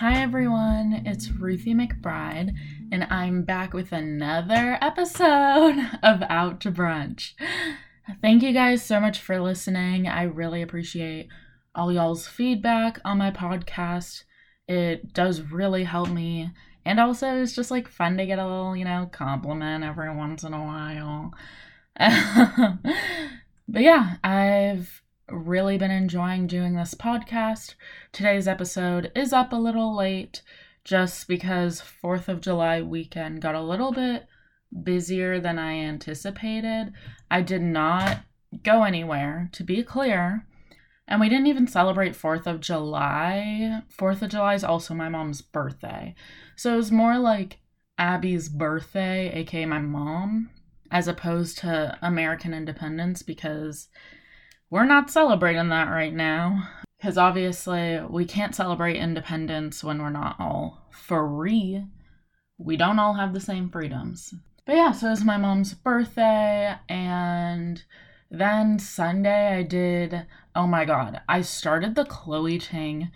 Hi everyone, it's Ruthie McBride, and I'm back with another episode of Out to Brunch. Thank you guys so much for listening. I really appreciate all y'all's feedback on my podcast. It does really help me, and also it's just like fun to get a little, you know, compliment every once in a while. but yeah, I've really been enjoying doing this podcast. Today's episode is up a little late just because 4th of July weekend got a little bit busier than I anticipated. I did not go anywhere, to be clear. And we didn't even celebrate 4th of July. 4th of July is also my mom's birthday. So it was more like Abby's birthday, aka my mom, as opposed to American independence because we're not celebrating that right now because obviously we can't celebrate independence when we're not all free. We don't all have the same freedoms. But yeah, so it was my mom's birthday, and then Sunday I did, oh my god, I started the Chloe Ting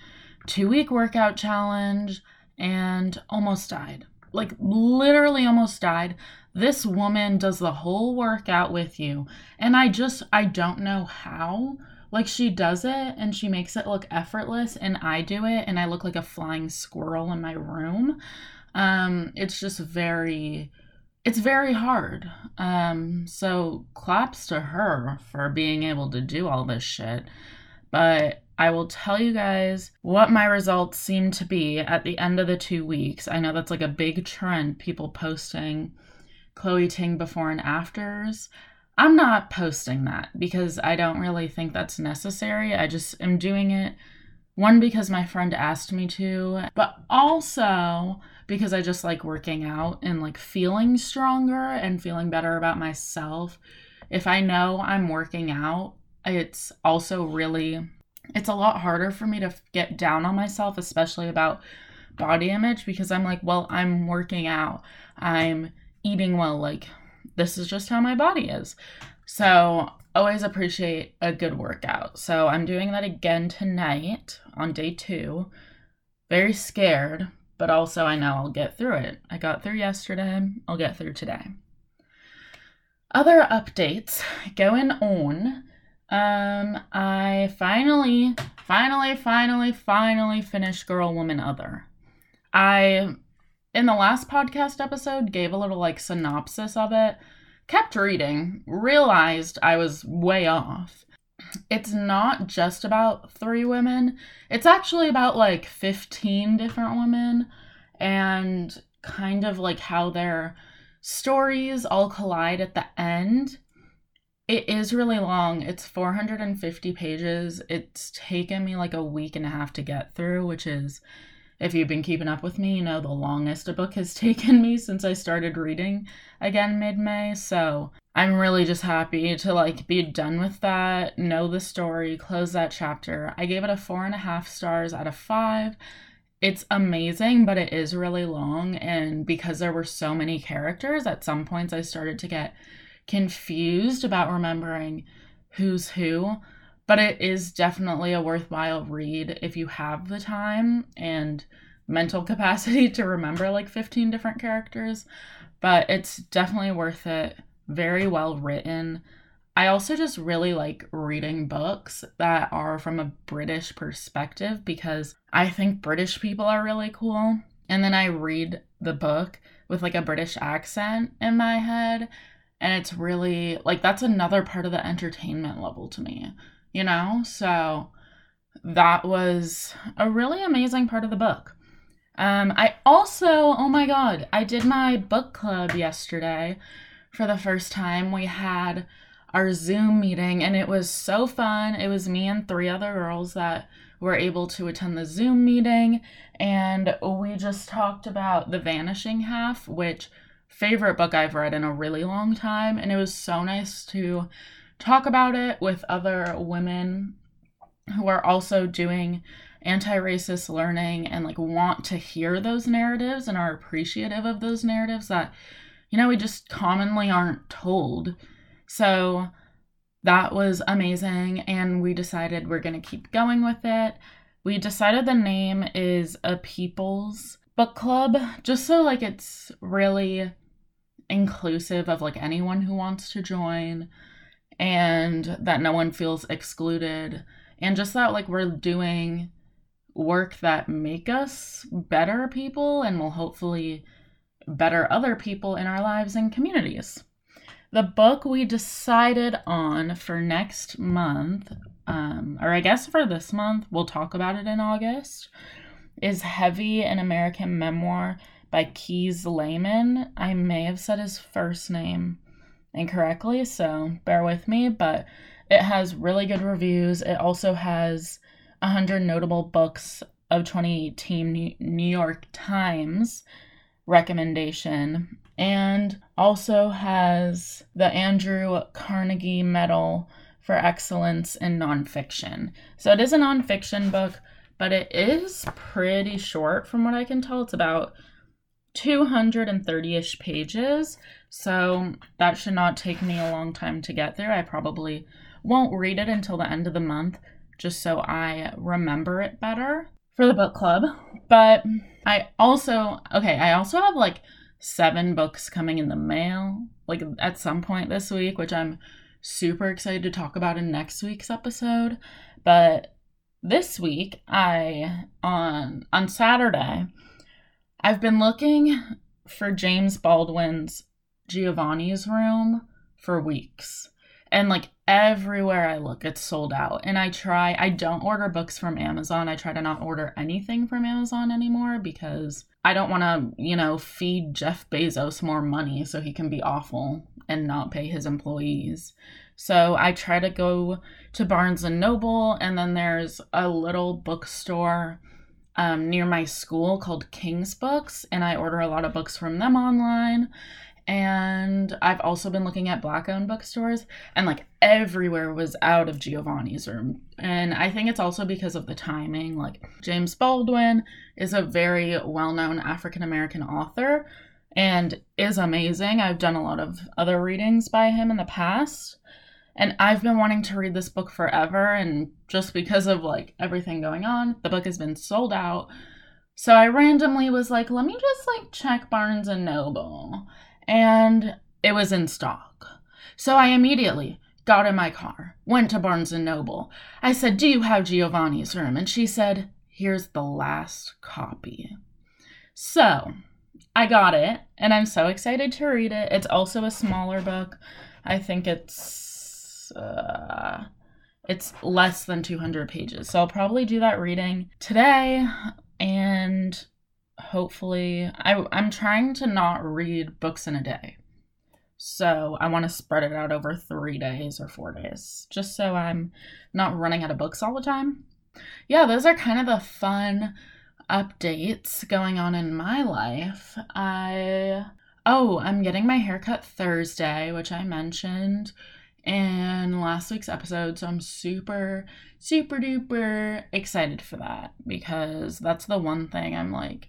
two week workout challenge and almost died. Like, literally almost died. This woman does the whole workout with you. And I just, I don't know how. Like, she does it and she makes it look effortless, and I do it and I look like a flying squirrel in my room. Um, it's just very, it's very hard. Um, so claps to her for being able to do all this shit. But I will tell you guys what my results seem to be at the end of the two weeks. I know that's like a big trend, people posting Chloe Ting before and afters. I'm not posting that because I don't really think that's necessary. I just am doing it one because my friend asked me to, but also because I just like working out and like feeling stronger and feeling better about myself. If I know I'm working out, it's also really it's a lot harder for me to get down on myself especially about body image because I'm like, well, I'm working out. I'm eating well. Like this is just how my body is. So always appreciate a good workout. So i'm doing that again tonight on day two. Very scared but also i know i'll get through it. I got through yesterday. I'll get through today. Other updates going on um i finally finally finally finally finished girl woman other. I in the last podcast episode gave a little like synopsis of it kept reading realized i was way off. It's not just about three women. It's actually about like 15 different women and kind of like how their stories all collide at the end it is really long it's 450 pages it's taken me like a week and a half to get through which is if you've been keeping up with me, you know the longest a book has taken me since I started reading again mid May. So I'm really just happy to like be done with that, know the story, close that chapter. I gave it a four and a half stars out of five. It's amazing, but it is really long. And because there were so many characters, at some points I started to get confused about remembering who's who but it is definitely a worthwhile read if you have the time and mental capacity to remember like 15 different characters. But it's definitely worth it. Very well written. I also just really like reading books that are from a British perspective because I think British people are really cool. And then I read the book with like a British accent in my head. And it's really like that's another part of the entertainment level to me you know? So that was a really amazing part of the book. Um, I also, oh my god, I did my book club yesterday for the first time. We had our Zoom meeting and it was so fun. It was me and three other girls that were able to attend the Zoom meeting and we just talked about The Vanishing Half, which favorite book I've read in a really long time and it was so nice to talk about it with other women who are also doing anti-racist learning and like want to hear those narratives and are appreciative of those narratives that you know we just commonly aren't told. So that was amazing and we decided we're going to keep going with it. We decided the name is a people's book club just so like it's really inclusive of like anyone who wants to join and that no one feels excluded and just that like we're doing work that make us better people and will hopefully better other people in our lives and communities. The book we decided on for next month, um, or I guess for this month, we'll talk about it in August, is Heavy an American Memoir by Kiese Laymon. I may have said his first name incorrectly, so bear with me, but it has really good reviews. It also has 100 notable books of 2018 New York Times recommendation and also has the Andrew Carnegie Medal for Excellence in Nonfiction. So it is a nonfiction book, but it is pretty short from what I can tell. It's about 230 ish pages, so that should not take me a long time to get there. I probably won't read it until the end of the month just so I remember it better for the book club. But I also, okay, I also have like seven books coming in the mail, like at some point this week, which I'm super excited to talk about in next week's episode. But this week, I on on Saturday, I've been looking for James Baldwin's Giovanni's Room for weeks. And like everywhere I look, it's sold out. And I try, I don't order books from Amazon. I try to not order anything from Amazon anymore because I don't want to, you know, feed Jeff Bezos more money so he can be awful and not pay his employees. So I try to go to Barnes and Noble, and then there's a little bookstore um, near my school called King's Books, and I order a lot of books from them online and I've also been looking at black owned bookstores, and like everywhere was out of Giovanni's room. And I think it's also because of the timing. Like, James Baldwin is a very well known African American author and is amazing. I've done a lot of other readings by him in the past. And I've been wanting to read this book forever, and just because of like everything going on, the book has been sold out. So I randomly was like, let me just like check Barnes and Noble and it was in stock. So I immediately got in my car, went to Barnes and Noble. I said, "Do you have Giovanni's room?" And she said, "Here's the last copy." So, I got it, and I'm so excited to read it. It's also a smaller book. I think it's uh, it's less than 200 pages. So I'll probably do that reading today and hopefully I I'm trying to not read books in a day. So I want to spread it out over 3 days or 4 days just so I'm not running out of books all the time. Yeah, those are kind of the fun updates going on in my life. I Oh, I'm getting my haircut Thursday, which I mentioned in last week's episode. So I'm super, super duper excited for that because that's the one thing I'm like,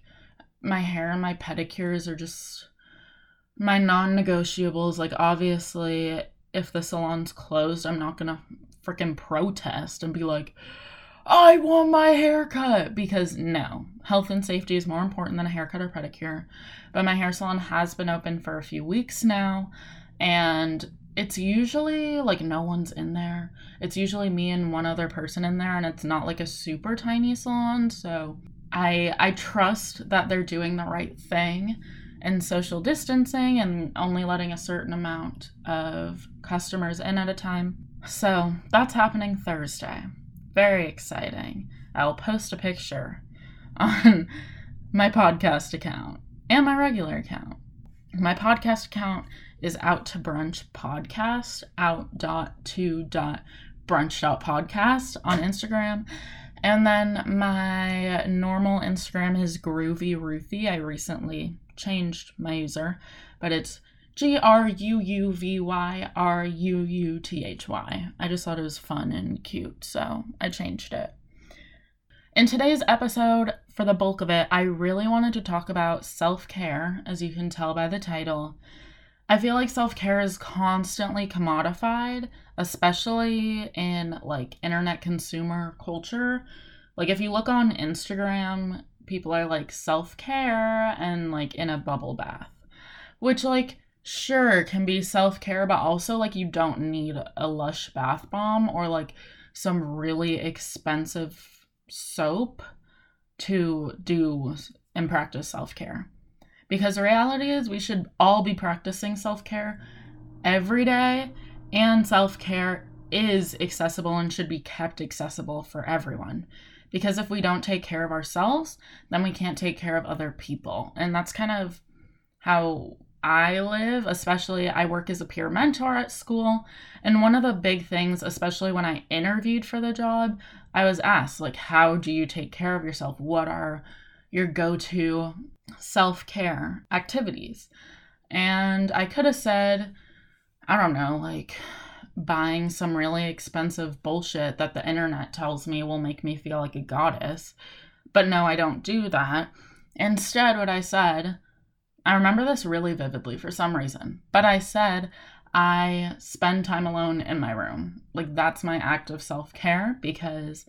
my hair and my pedicures are just my non-negotiables like obviously if the salon's closed i'm not gonna freaking protest and be like i want my haircut because no health and safety is more important than a haircut or pedicure but my hair salon has been open for a few weeks now and it's usually like no one's in there it's usually me and one other person in there and it's not like a super tiny salon so I I trust that they're doing the right thing and social distancing and only letting a certain amount of customers in at a time. So that's happening Thursday. Very exciting. I'll post a picture on my podcast account and my regular account. My podcast account is out to brunch podcast, out dot to dot brunch dot podcast on Instagram. And then my normal Instagram is Groovy Ruthie. I recently changed my user, but it's G R U U V Y R U U T H Y. I just thought it was fun and cute, so I changed it. In today's episode, for the bulk of it, I really wanted to talk about self care, as you can tell by the title. I feel like self care is constantly commodified, especially in like internet consumer culture. Like if you look on Instagram, people are like self-care and like in a bubble bath, which like sure can be self-care but also like you don't need a lush bath bomb or like some really expensive soap to do and practice self-care. Because the reality is we should all be practicing self-care every day and self-care is accessible and should be kept accessible for everyone. Because if we don't take care of ourselves, then we can't take care of other people. And that's kind of how I live, especially I work as a peer mentor at school. And one of the big things, especially when I interviewed for the job, I was asked, like, how do you take care of yourself? What are your go to self care activities? And I could have said, I don't know, like buying some really expensive bullshit that the internet tells me will make me feel like a goddess. But no, I don't do that. Instead, what I said, I remember this really vividly for some reason, but I said, I spend time alone in my room. Like, that's my act of self care because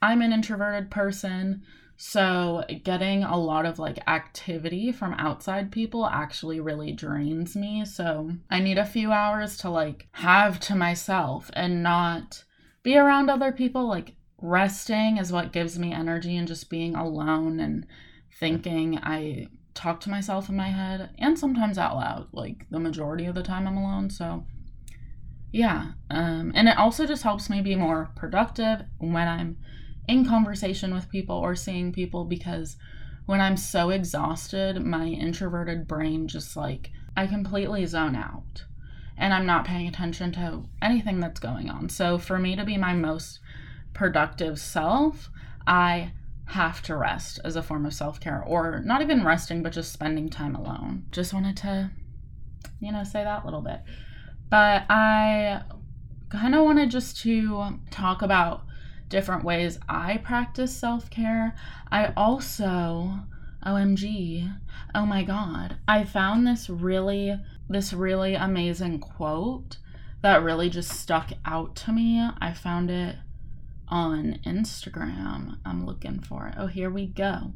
I'm an introverted person. So, getting a lot of like activity from outside people actually really drains me. So, I need a few hours to like have to myself and not be around other people. Like, resting is what gives me energy and just being alone and thinking. I talk to myself in my head and sometimes out loud, like the majority of the time I'm alone. So, yeah. Um, and it also just helps me be more productive when I'm in conversation with people or seeing people because when I'm so exhausted, my introverted brain just like, I completely zone out and I'm not paying attention to anything that's going on. So, for me to be my most productive self, I have to rest as a form of self care, or not even resting, but just spending time alone. Just wanted to, you know, say that a little bit. But I kind of wanted just to talk about different ways I practice self care. I also, OMG, oh my God, I found this really, this really amazing quote that really just stuck out to me. I found it on Instagram. I'm looking for it. Oh, here we go.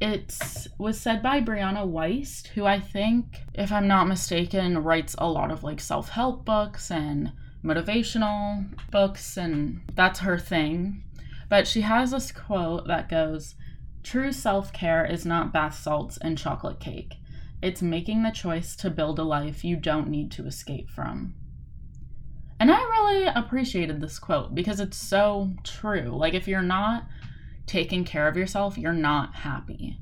It was said by Brianna Wiest, who I think, if I'm not mistaken, writes a lot of like self help books and motivational books, and that's her thing. But she has this quote that goes True self care is not bath salts and chocolate cake. It's making the choice to build a life you don't need to escape from. And I really appreciated this quote because it's so true. Like, if you're not taking care of yourself, you're not happy.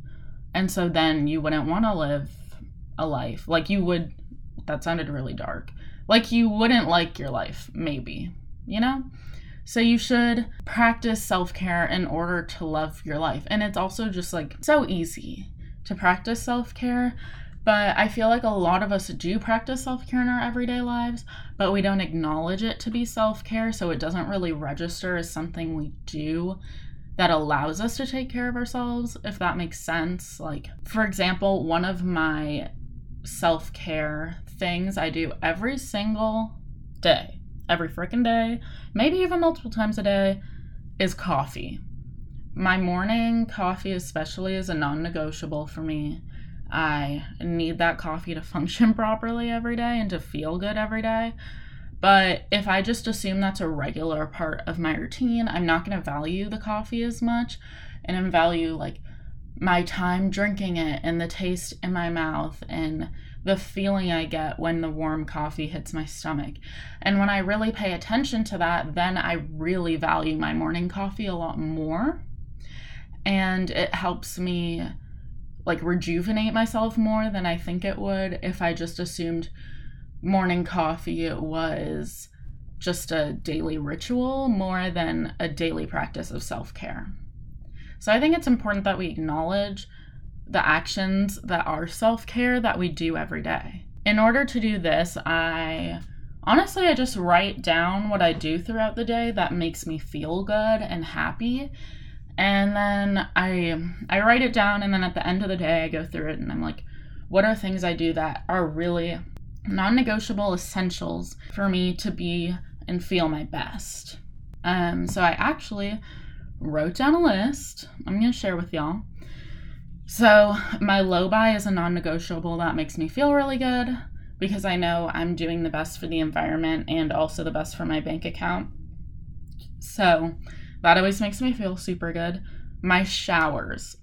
And so then you wouldn't want to live a life. Like, you would, that sounded really dark. Like, you wouldn't like your life, maybe, you know? So you should practice self care in order to love your life. And it's also just like so easy to practice self care but I feel like a lot of us do practice self care in our everyday lives, but we don't acknowledge it to be self care. So it doesn't really register as something we do that allows us to take care of ourselves, if that makes sense. Like, for example, one of my self care things I do every single day, every freaking day, maybe even multiple times a day, is coffee. My morning coffee, especially, is a non negotiable for me. I need that coffee to function properly every day and to feel good every day. But if I just assume that's a regular part of my routine, I'm not going to value the coffee as much and I value like my time drinking it and the taste in my mouth and the feeling I get when the warm coffee hits my stomach. And when I really pay attention to that, then I really value my morning coffee a lot more. And it helps me like rejuvenate myself more than I think it would if I just assumed morning coffee was just a daily ritual more than a daily practice of self care. So I think it's important that we acknowledge the actions that are self care that we do every day. In order to do this, I honestly I just write down what I do throughout the day that makes me feel good and happy and then I I write it down and then at the end of the day I go through it and I'm like what are things I do that are really non-negotiable essentials for me to be and feel my best. Um so I actually wrote down a list. I'm going to share with y'all. So, my low buy is a non negotiable. That makes me feel really good because I know I'm doing the best for the environment and also the best for my bank account. So, that always makes me feel super good. My showers.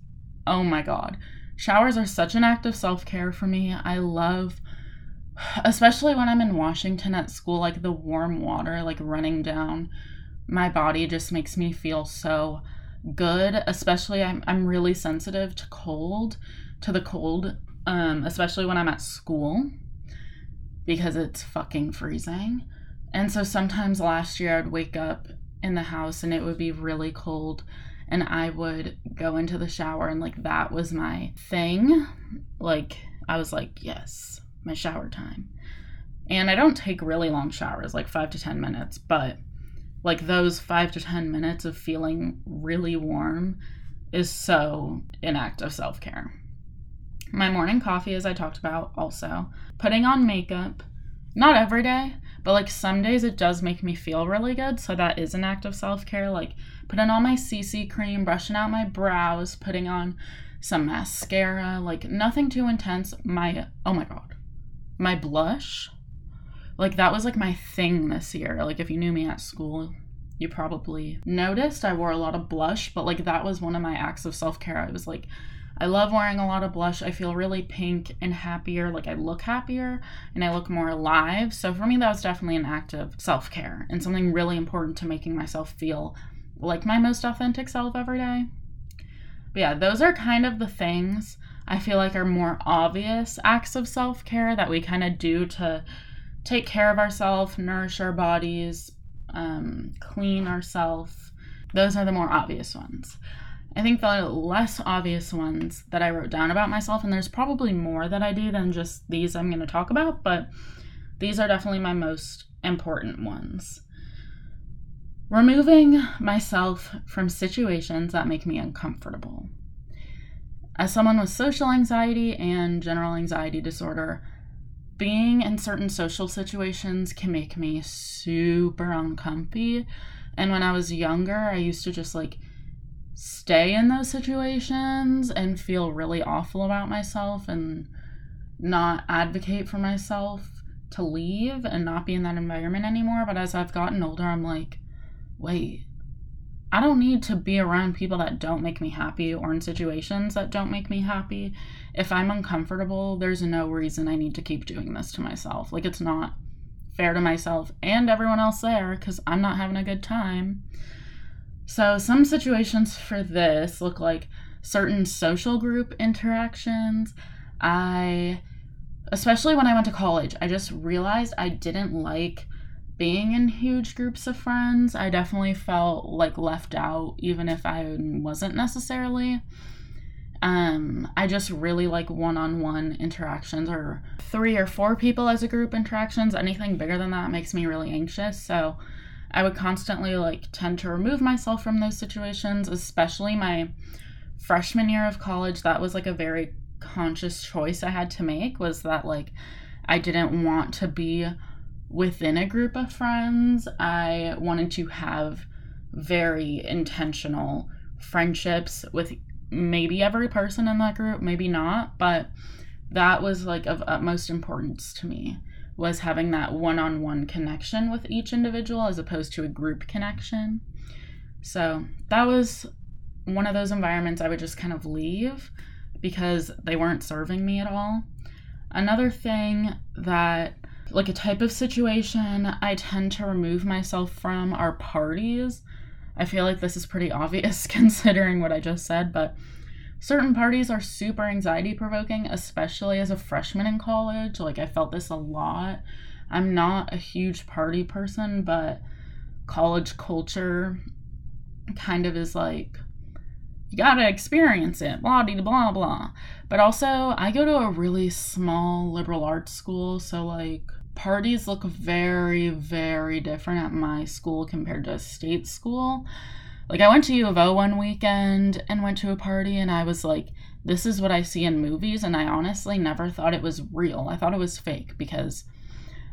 Oh my God. Showers are such an act of self care for me. I love, especially when I'm in Washington at school, like the warm water, like running down my body just makes me feel so good. Especially, I'm, I'm really sensitive to cold, to the cold, um, especially when I'm at school because it's fucking freezing. And so sometimes last year I'd wake up in the house and it would be really cold and I would go into the shower and like that was my thing. Like I was like, yes, my shower time. And I don't take really long showers, like 5 to 10 minutes, but like those 5 to 10 minutes of feeling really warm is so an act of self-care. My morning coffee as I talked about also, putting on makeup, not every day, but like some days it does make me feel really good. So that is an act of self care. Like putting on my CC cream, brushing out my brows, putting on some mascara, like nothing too intense. My, oh my God, my blush. Like that was like my thing this year. Like if you knew me at school, you probably noticed I wore a lot of blush, but like that was one of my acts of self care. I was like, I love wearing a lot of blush. I feel really pink and happier. Like I look happier and I look more alive. So for me, that was definitely an act of self care and something really important to making myself feel like my most authentic self every day. But yeah, those are kind of the things I feel like are more obvious acts of self care that we kind of do to take care of ourselves, nourish our bodies, um, clean ourselves. Those are the more obvious ones. I think the less obvious ones that I wrote down about myself, and there's probably more that I do than just these I'm going to talk about, but these are definitely my most important ones. Removing myself from situations that make me uncomfortable. As someone with social anxiety and general anxiety disorder, being in certain social situations can make me super uncomfy. And when I was younger, I used to just like stay in those situations and feel really awful about myself and not advocate for myself to leave and not be in that environment anymore. But as I've gotten older, I'm like, wait, I don't need to be around people that don't make me happy or in situations that don't make me happy. If I'm uncomfortable, there's no reason I need to keep doing this to myself. Like, it's not fair to myself and everyone else there because I'm not having a good time. So, some situations for this look like certain social group interactions. I, especially when I went to college, I just realized I didn't like being in huge groups of friends. I definitely felt like left out, even if I wasn't necessarily. Um, I just really like one on one interactions or three or four people as a group interactions. Anything bigger than that makes me really anxious. So, I would constantly like tend to remove myself from those situations, especially my freshman year of college. That was like a very conscious choice I had to make was that like I didn't want to be within a group of friends. I wanted to have very intentional friendships with maybe every person in that group, maybe not, but that was like of utmost importance to me was having that one on one connection with each individual as opposed to a group connection. So that was one of those environments I would just kind of leave because they weren't serving me at all. Another thing that, like a type of situation, I tend to remove myself from are parties. I feel like this is pretty obvious considering what I just said, but certain parties are super anxiety provoking, especially as a freshman in college. Like, I felt this a lot. I'm not a huge party person, but college culture kind of is like, you gotta experience it, blah, blah, blah, blah. But also, I go to a really small liberal arts school, so like, parties look very, very different at my school compared to a state school. Like I went to U of O one weekend and went to a party and I was like, this is what I see in movies and I honestly never thought it was real. I thought it was fake because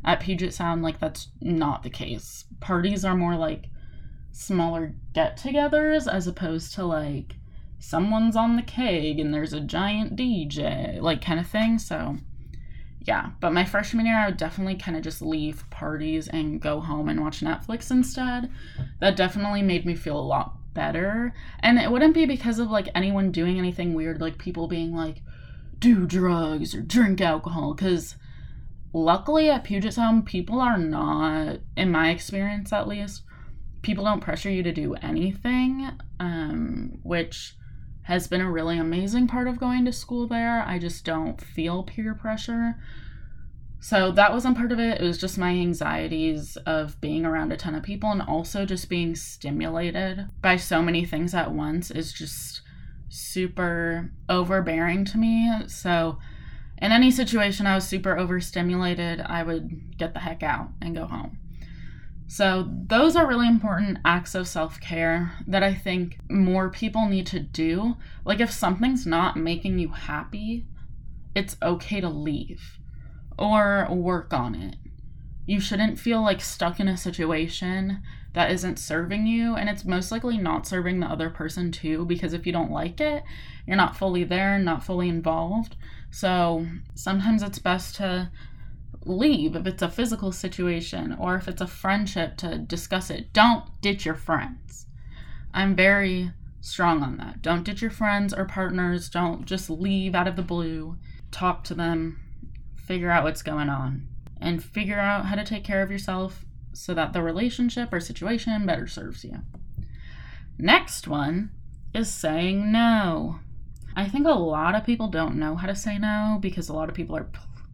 at Puget Sound like that's not the case. Parties are more like smaller get togethers as opposed to like someone's on the keg and there's a giant DJ, like kind of thing. So, yeah. But my freshman year, I would definitely kind of just leave parties and go home and watch Netflix instead. That definitely made me feel a lot better. And it wouldn't be because of like anyone doing anything weird, like people being like, do drugs or drink alcohol, because luckily at Puget Sound, people are not, in my experience at least, people don't pressure you to do anything, um, which has been a really amazing part of going to school there. I just don't feel peer pressure. So that wasn't part of it. It was just my anxieties of being around a ton of people and also just being stimulated by so many things at once is just super overbearing to me. So in any situation I was super overstimulated, I would get the heck out and go home. So, those are really important acts of self care that I think more people need to do. Like, if something's not making you happy, it's okay to leave or work on it. You shouldn't feel like stuck in a situation that isn't serving you, and it's most likely not serving the other person too, because if you don't like it, you're not fully there, not fully involved. So, sometimes it's best to leave if it's a physical situation or if it's a friendship to discuss it. Don't ditch your friends. I'm very strong on that. Don't ditch your friends or partners. Don't just leave out of the blue. Talk to them, figure out what's going on, and figure out how to take care of yourself so that the relationship or situation better serves you. Next one is saying no. I think a lot of people don't know how to say no because a lot of people are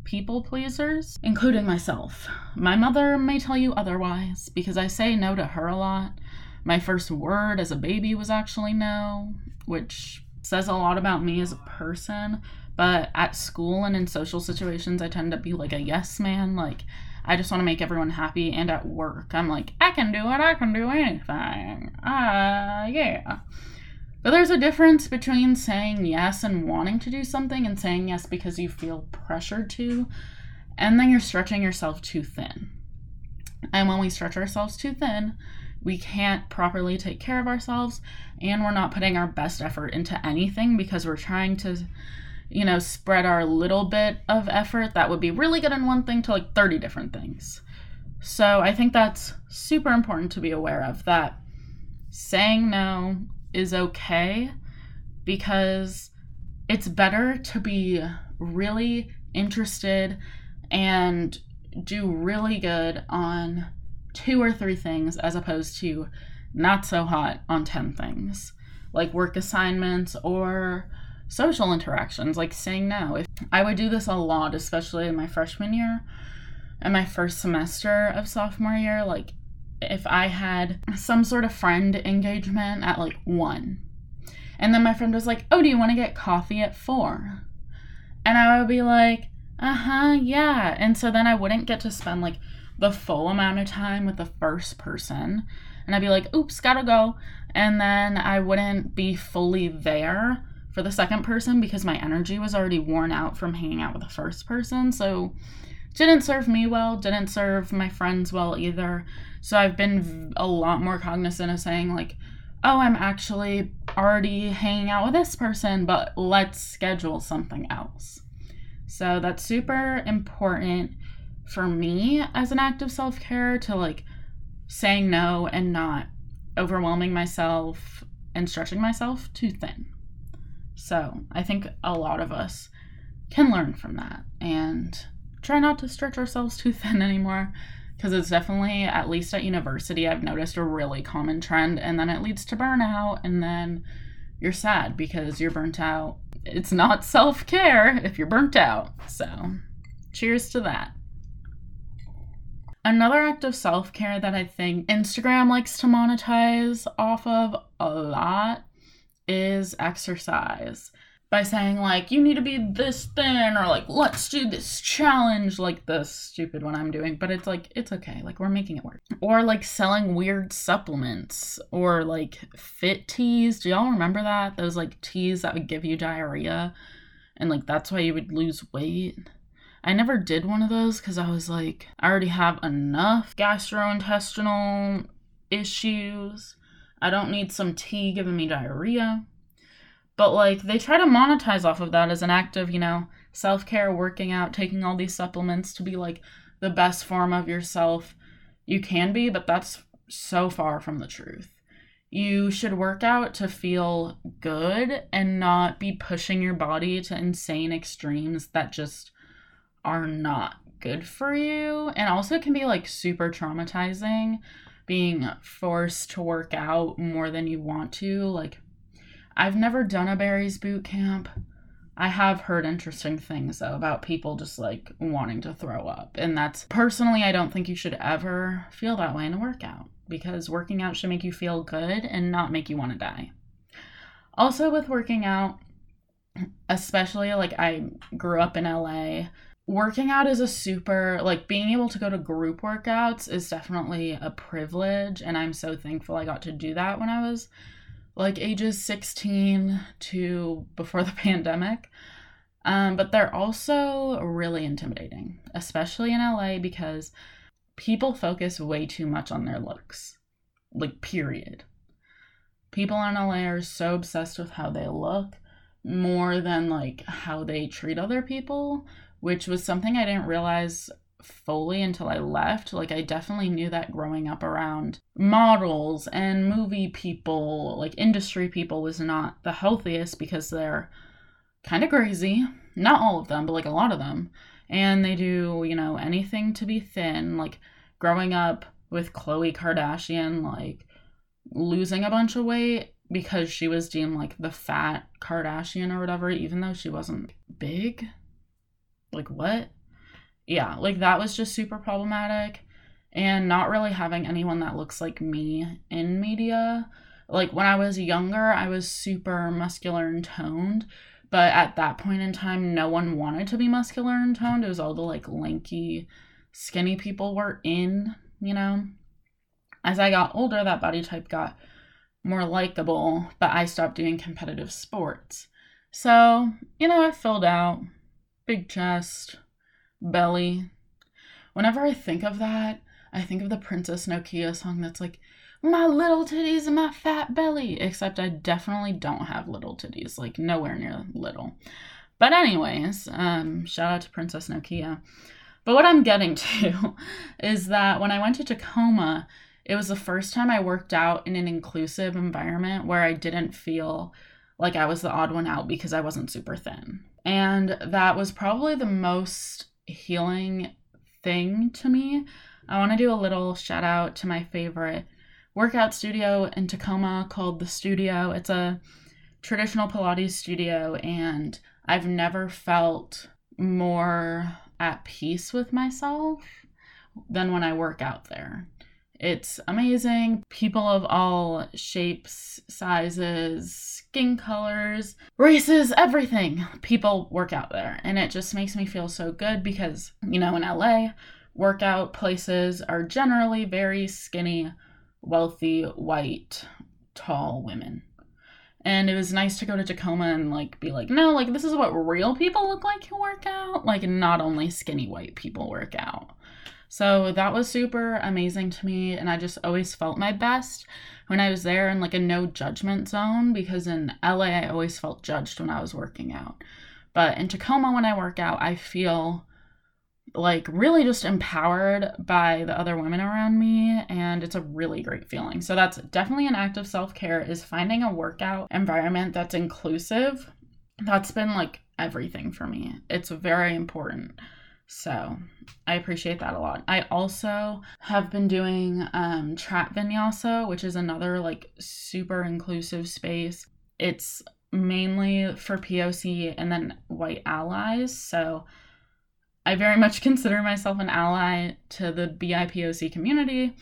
people pleasers, including myself. My mother may tell you otherwise because I say no to her a lot. My first word as a baby was actually no, which says a lot about me as a person. But at school and in social situations, I tend to be like a yes man. Like, I just want to make everyone happy. And at work, I'm like, I can do it, I can do anything. Ah, uh, yeah. But there's a difference between saying yes and wanting to do something and saying yes because you feel pressured to, and then you're stretching yourself too thin. And when we stretch ourselves too thin, we can't properly take care of ourselves and we're not putting our best effort into anything because we're trying to you know spread our little bit of effort that would be really good in one thing to like 30 different things. So I think that's super important to be aware of that saying no is okay because it's better to be really interested and do really good on two or three things as opposed to not so hot on 10 things like work assignments or social interactions like saying no. If i would do this a lot especially in my freshman year and my first semester of sophomore year like if I had some sort of friend engagement at like one. And then my friend was like, Oh, do you want to get coffee at four? And I would be like, Uh huh, yeah. And so then I wouldn't get to spend like the full amount of time with the first person. And I'd be like, Oops, gotta go. And then I wouldn't be fully there for the second person because my energy was already worn out from hanging out with the first person. So didn't serve me well, didn't serve my friends well either. So I've been a lot more cognizant of saying, like, oh, I'm actually already hanging out with this person, but let's schedule something else. So that's super important for me as an act of self care to like saying no and not overwhelming myself and stretching myself too thin. So I think a lot of us can learn from that and try not to stretch ourselves too thin anymore because it's definitely at least at university i've noticed a really common trend and then it leads to burnout and then you're sad because you're burnt out. It's not self-care if you're burnt out so cheers to that. Another act of self-care that i think instagram likes to monetize off of a lot is exercise by saying like you need to be this thin or like let's do this challenge like the stupid one I'm doing but it's like it's okay. Like we're making it work. Or like selling weird supplements or like fit teas. Do y'all remember that? Those like teas that would give you diarrhea and like that's why you would lose weight? I never did one of those because I was like, I already have enough gastrointestinal issues. I don't need some tea giving me diarrhea. But like they try to monetize off of that as an act of, you know, self-care, working out, taking all these supplements to be like the best form of yourself you can be, but that's so far from the truth. You should work out to feel good and not be pushing your body to insane extremes that just are not good for you and also can be like super traumatizing being forced to work out more than you want to like I've never done a Barry's boot camp. I have heard interesting things though about people just like wanting to throw up. And that's personally, I don't think you should ever feel that way in a workout because working out should make you feel good and not make you want to die. Also, with working out, especially like I grew up in LA, working out is a super, like being able to go to group workouts is definitely a privilege. And I'm so thankful I got to do that when I was like ages 16 to before the pandemic. Um, but they're also really intimidating, especially in LA because people focus way too much on their looks. Like, period. People in LA are so obsessed with how they look more than like how they treat other people, which was something I didn't realize fully until I left. Like, I definitely knew that growing up around models and movie people, like industry people, was not the healthiest because they're kind of crazy. Not all of them, but like a lot of them. And they do, you know, anything to be thin. Like, growing up with Khloe Kardashian, like, losing a bunch of weight because she was deemed like the fat Kardashian or whatever, even though she wasn't big. Like, what? Yeah, like that was just super problematic. And not really having anyone that looks like me in media. Like when I was younger, I was super muscular and toned. But at that point in time, no one wanted to be muscular and toned. It was all the like lanky, skinny people were in, you know? As I got older, that body type got more likable, but I stopped doing competitive sports. So, you know, I filled out, big chest, belly. Whenever I think of that, I think of the Princess Nokia song that's like, my little titties and my fat belly. Except I definitely don't have little titties, like nowhere near little. But anyways, um, shout out to Princess Nokia. But what I'm getting to is that when I went to Tacoma, it was the first time I worked out in an inclusive environment where I didn't feel like I was the odd one out because I wasn't super thin. And that was probably the most healing thing to me. I want to do a little shout out to my favorite workout studio in Tacoma called The Studio. It's a traditional Pilates studio, and I've never felt more at peace with myself than when I work out there. It's amazing. People of all shapes, sizes, skin colors, races, everything. People work out there. And it just makes me feel so good because, you know, in LA, workout places are generally very skinny, wealthy, white, tall women. And it was nice to go to Tacoma and like be like, no, like this is what real people look like who work out. Like not only skinny white people work out. So that was super amazing to me. And I just always felt my best when I was there in like a no judgment zone because in LA, I always felt judged when I was working out. But in Tacoma, when I work out, I feel like really just empowered by the other women around me and it's a really great feeling. So that's definitely an act of self-care is finding a workout environment that's inclusive. That's been like everything for me. It's very important. So I appreciate that a lot. I also have been doing um, Trap Vinyasa, which is another like super inclusive space. It's mainly for POC and then white allies. So I very much consider myself an ally to the BIPOC community.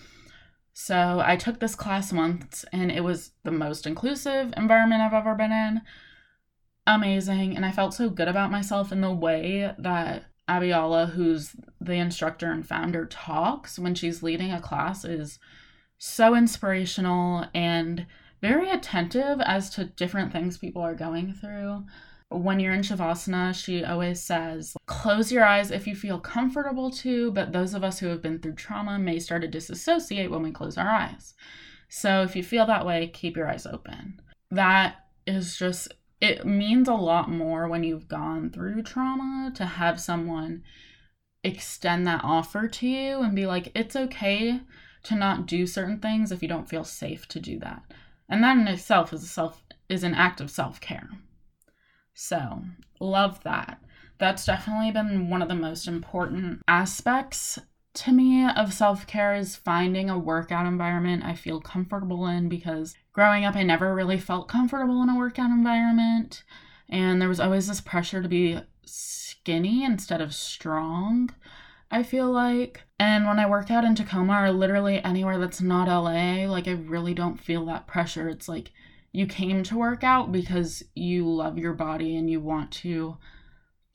So I took this class once and it was the most inclusive environment I've ever been in. Amazing. And I felt so good about myself in the way that Abiola, who's the instructor and founder, talks when she's leading a class is so inspirational and very attentive as to different things people are going through. when you're in Shavasana, she always says, close your eyes if you feel comfortable to, but those of us who have been through trauma may start to disassociate when we close our eyes. So if you feel that way, keep your eyes open. That is just, it means a lot more when you've gone through trauma to have someone extend that offer to you and be like, it's okay to not do certain things if you don't feel safe to do that. And that in itself is a self is an act of self-care. So, love that. That's definitely been one of the most important aspects to me of self-care is finding a workout environment I feel comfortable in because growing up I never really felt comfortable in a workout environment and there was always this pressure to be skinny instead of strong. I feel like. And when I work out in Tacoma or literally anywhere that's not LA, like I really don't feel that pressure. It's like you came to work out because you love your body and you want to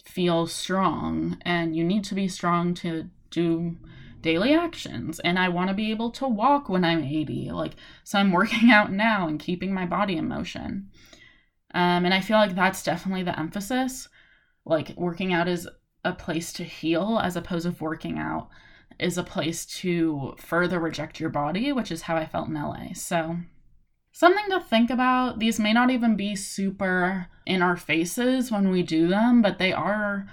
feel strong and you need to be strong to do daily actions and I want to be able to walk when I'm 80 like so I'm working out now and keeping my body in motion um, and I feel like that's definitely the emphasis like working out is a place to heal as opposed to working out is a place to further reject your body which is how I felt in LA so Something to think about. These may not even be super in our faces when we do them, but they are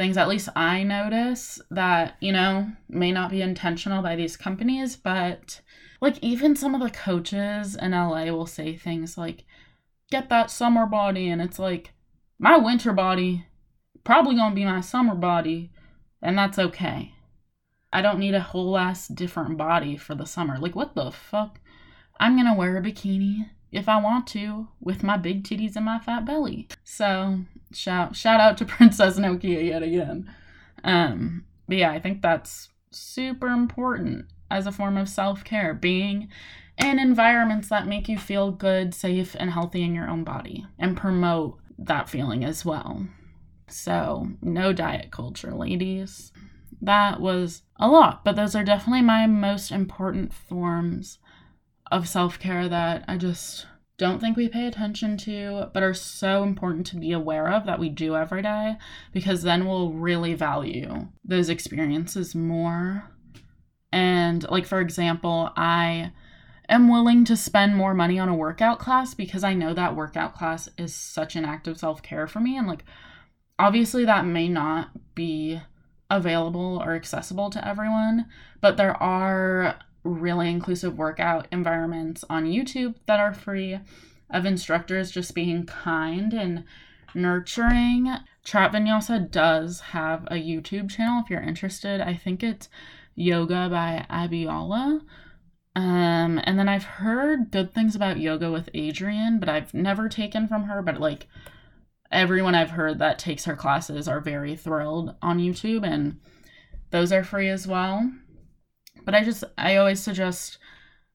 things, at least I notice, that, you know, may not be intentional by these companies, but like even some of the coaches in LA will say things like, get that summer body. And it's like, my winter body probably gonna be my summer body, and that's okay. I don't need a whole ass different body for the summer. Like, what the fuck? I'm gonna wear a bikini if I want to with my big titties and my fat belly. So shout shout out to Princess Nokia yet again. Um, but yeah, I think that's super important as a form of self-care, being in environments that make you feel good, safe, and healthy in your own body and promote that feeling as well. So, no diet culture, ladies. That was a lot, but those are definitely my most important forms of self care that I just don't think we pay attention to, but are so important to be aware of that we do every day because then we'll really value those experiences more. And, like, for example, I am willing to spend more money on a workout class because I know that workout class is such an act of self care for me. And, like, obviously, that may not be available or accessible to everyone, but there are really inclusive workout environments on YouTube that are free of instructors just being kind and nurturing. Trap Vinyasa does have a YouTube channel if you're interested. I think it's Yoga by Abiola. Um, and then I've heard good things about yoga with Adriene, but I've never taken from her. But like everyone I've heard that takes her classes are very thrilled on YouTube, and those are free as well. But I just, I always suggest,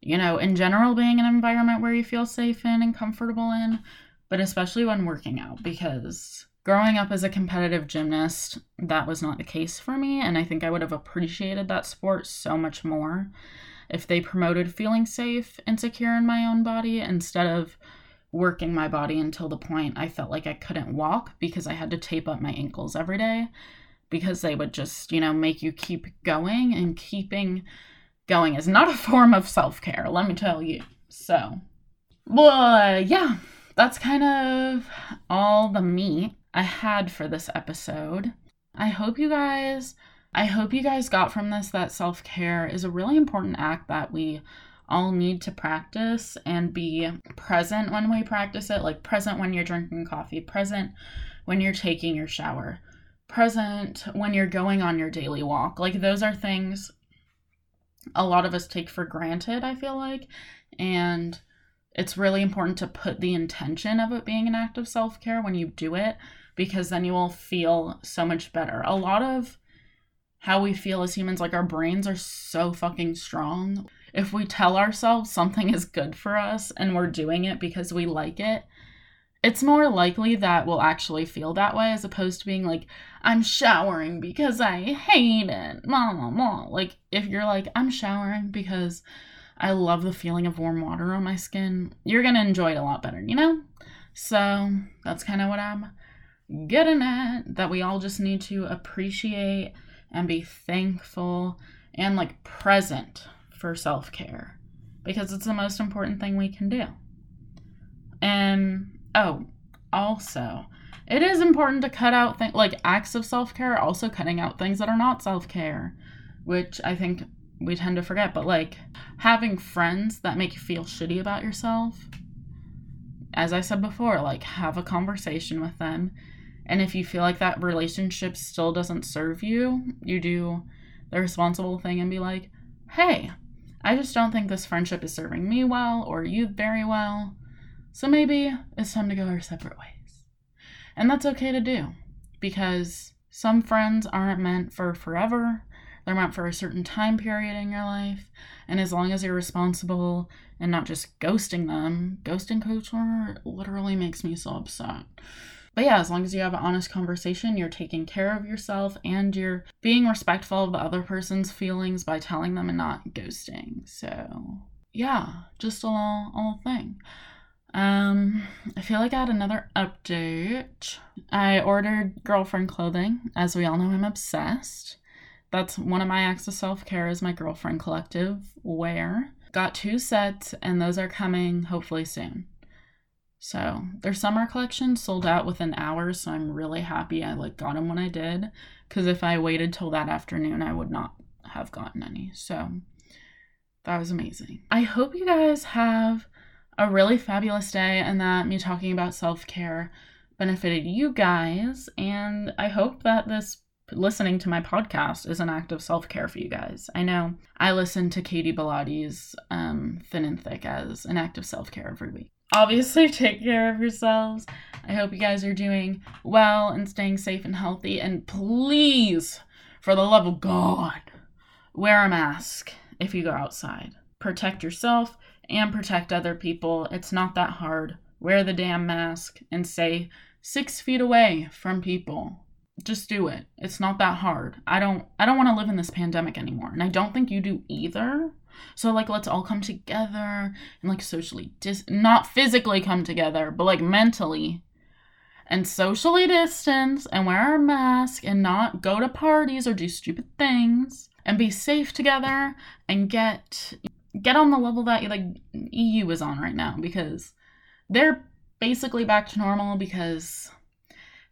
you know, in general, being an environment where you feel safe in and comfortable in, but especially when working out, because growing up as a competitive gymnast, that was not the case for me. And I think I would have appreciated that sport so much more if they promoted feeling safe and secure in my own body instead of working my body until the point I felt like I couldn't walk because I had to tape up my ankles every day because they would just, you know, make you keep going and keeping going is not a form of self care, let me tell you. So, well, uh, yeah, that's kind of all the meat I had for this episode. I hope you guys. I hope you guys got from this that self care is a really important act that we all need to practice and be present when we practice it, like present when you're drinking coffee, present when you're taking your shower, present when you're going on your daily walk. Like, those are things a lot of us take for granted, I feel like. And it's really important to put the intention of it being an act of self care when you do it, because then you will feel so much better. A lot of how we feel as humans, like our brains are so fucking strong. If we tell ourselves something is good for us and we're doing it because we like it, it's more likely that we'll actually feel that way as opposed to being like, I'm showering because I hate it. Blah, blah, blah. Like, if you're like, I'm showering because I love the feeling of warm water on my skin, you're going to enjoy it a lot better, you know? So that's kind of what I'm getting at that we all just need to appreciate and be thankful and like present for self care because it's the most important thing we can do. And oh, also, it is important to cut out things like acts of self care, also cutting out things that are not self care, which I think we tend to forget. But like having friends that make you feel shitty about yourself, as I said before, like have a conversation with them. And if you feel like that relationship still doesn't serve you, you do the responsible thing and be like, hey, I just don't think this friendship is serving me well or you very well. So maybe it's time to go our separate ways. And that's okay to do because some friends aren't meant for forever. They're meant for a certain time period in your life. And as long as you're responsible and not just ghosting them, ghosting culture literally makes me so upset. But yeah, as long as you have an honest conversation, you're taking care of yourself and you're being respectful of the other person's feelings by telling them and not ghosting. So, yeah, just a little, little thing. Um, I feel like I had another update. I ordered girlfriend clothing. As we all know, I'm obsessed. That's one of my acts of self care is my girlfriend collective wear. Got two sets, and those are coming hopefully soon. So their summer collection sold out within hours, so I'm really happy I like got them when I did. Because if I waited till that afternoon, I would not have gotten any. So that was amazing. I hope you guys have a really fabulous day and that me talking about self care benefited you guys. And I hope that this listening to my podcast is an act of self care for you guys. I know I listen to Katie Bellatti's um, Thin and Thick as an act of self care every week. Obviously, take care of yourselves. I hope you guys are doing well and staying safe and healthy. And please, for the love of God, wear a mask if you go outside. Protect yourself and protect other people. It's not that hard. Wear the damn mask and stay six feet away from people. Just do it. It's not that hard. I don't I don't want to live in this pandemic anymore. And I don't think you do either. So like let's all come together and like socially dis not physically come together, but like mentally and socially distance and wear our mask and not go to parties or do stupid things and be safe together and get get on the level that like EU is on right now because they're basically back to normal because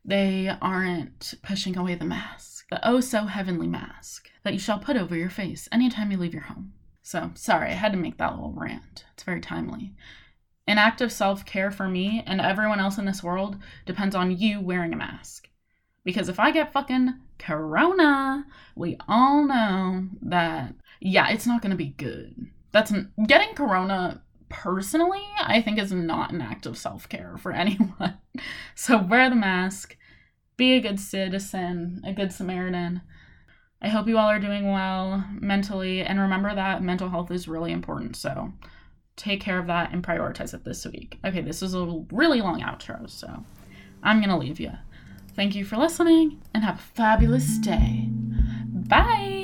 they aren't pushing away the mask, the oh so heavenly mask that you shall put over your face anytime you leave your home. So, sorry, I had to make that little rant. It's very timely. An act of self care for me and everyone else in this world depends on you wearing a mask. Because if I get fucking corona, we all know that, yeah, it's not gonna be good that's getting corona personally i think is not an act of self-care for anyone. So wear the mask be a good citizen a good samaritan. I hope you all are doing well mentally and remember that mental health is really important so take care of that and prioritize it this week. Okay this is a really long outro so i'm gonna leave you thank you for listening and have a fabulous day. Bye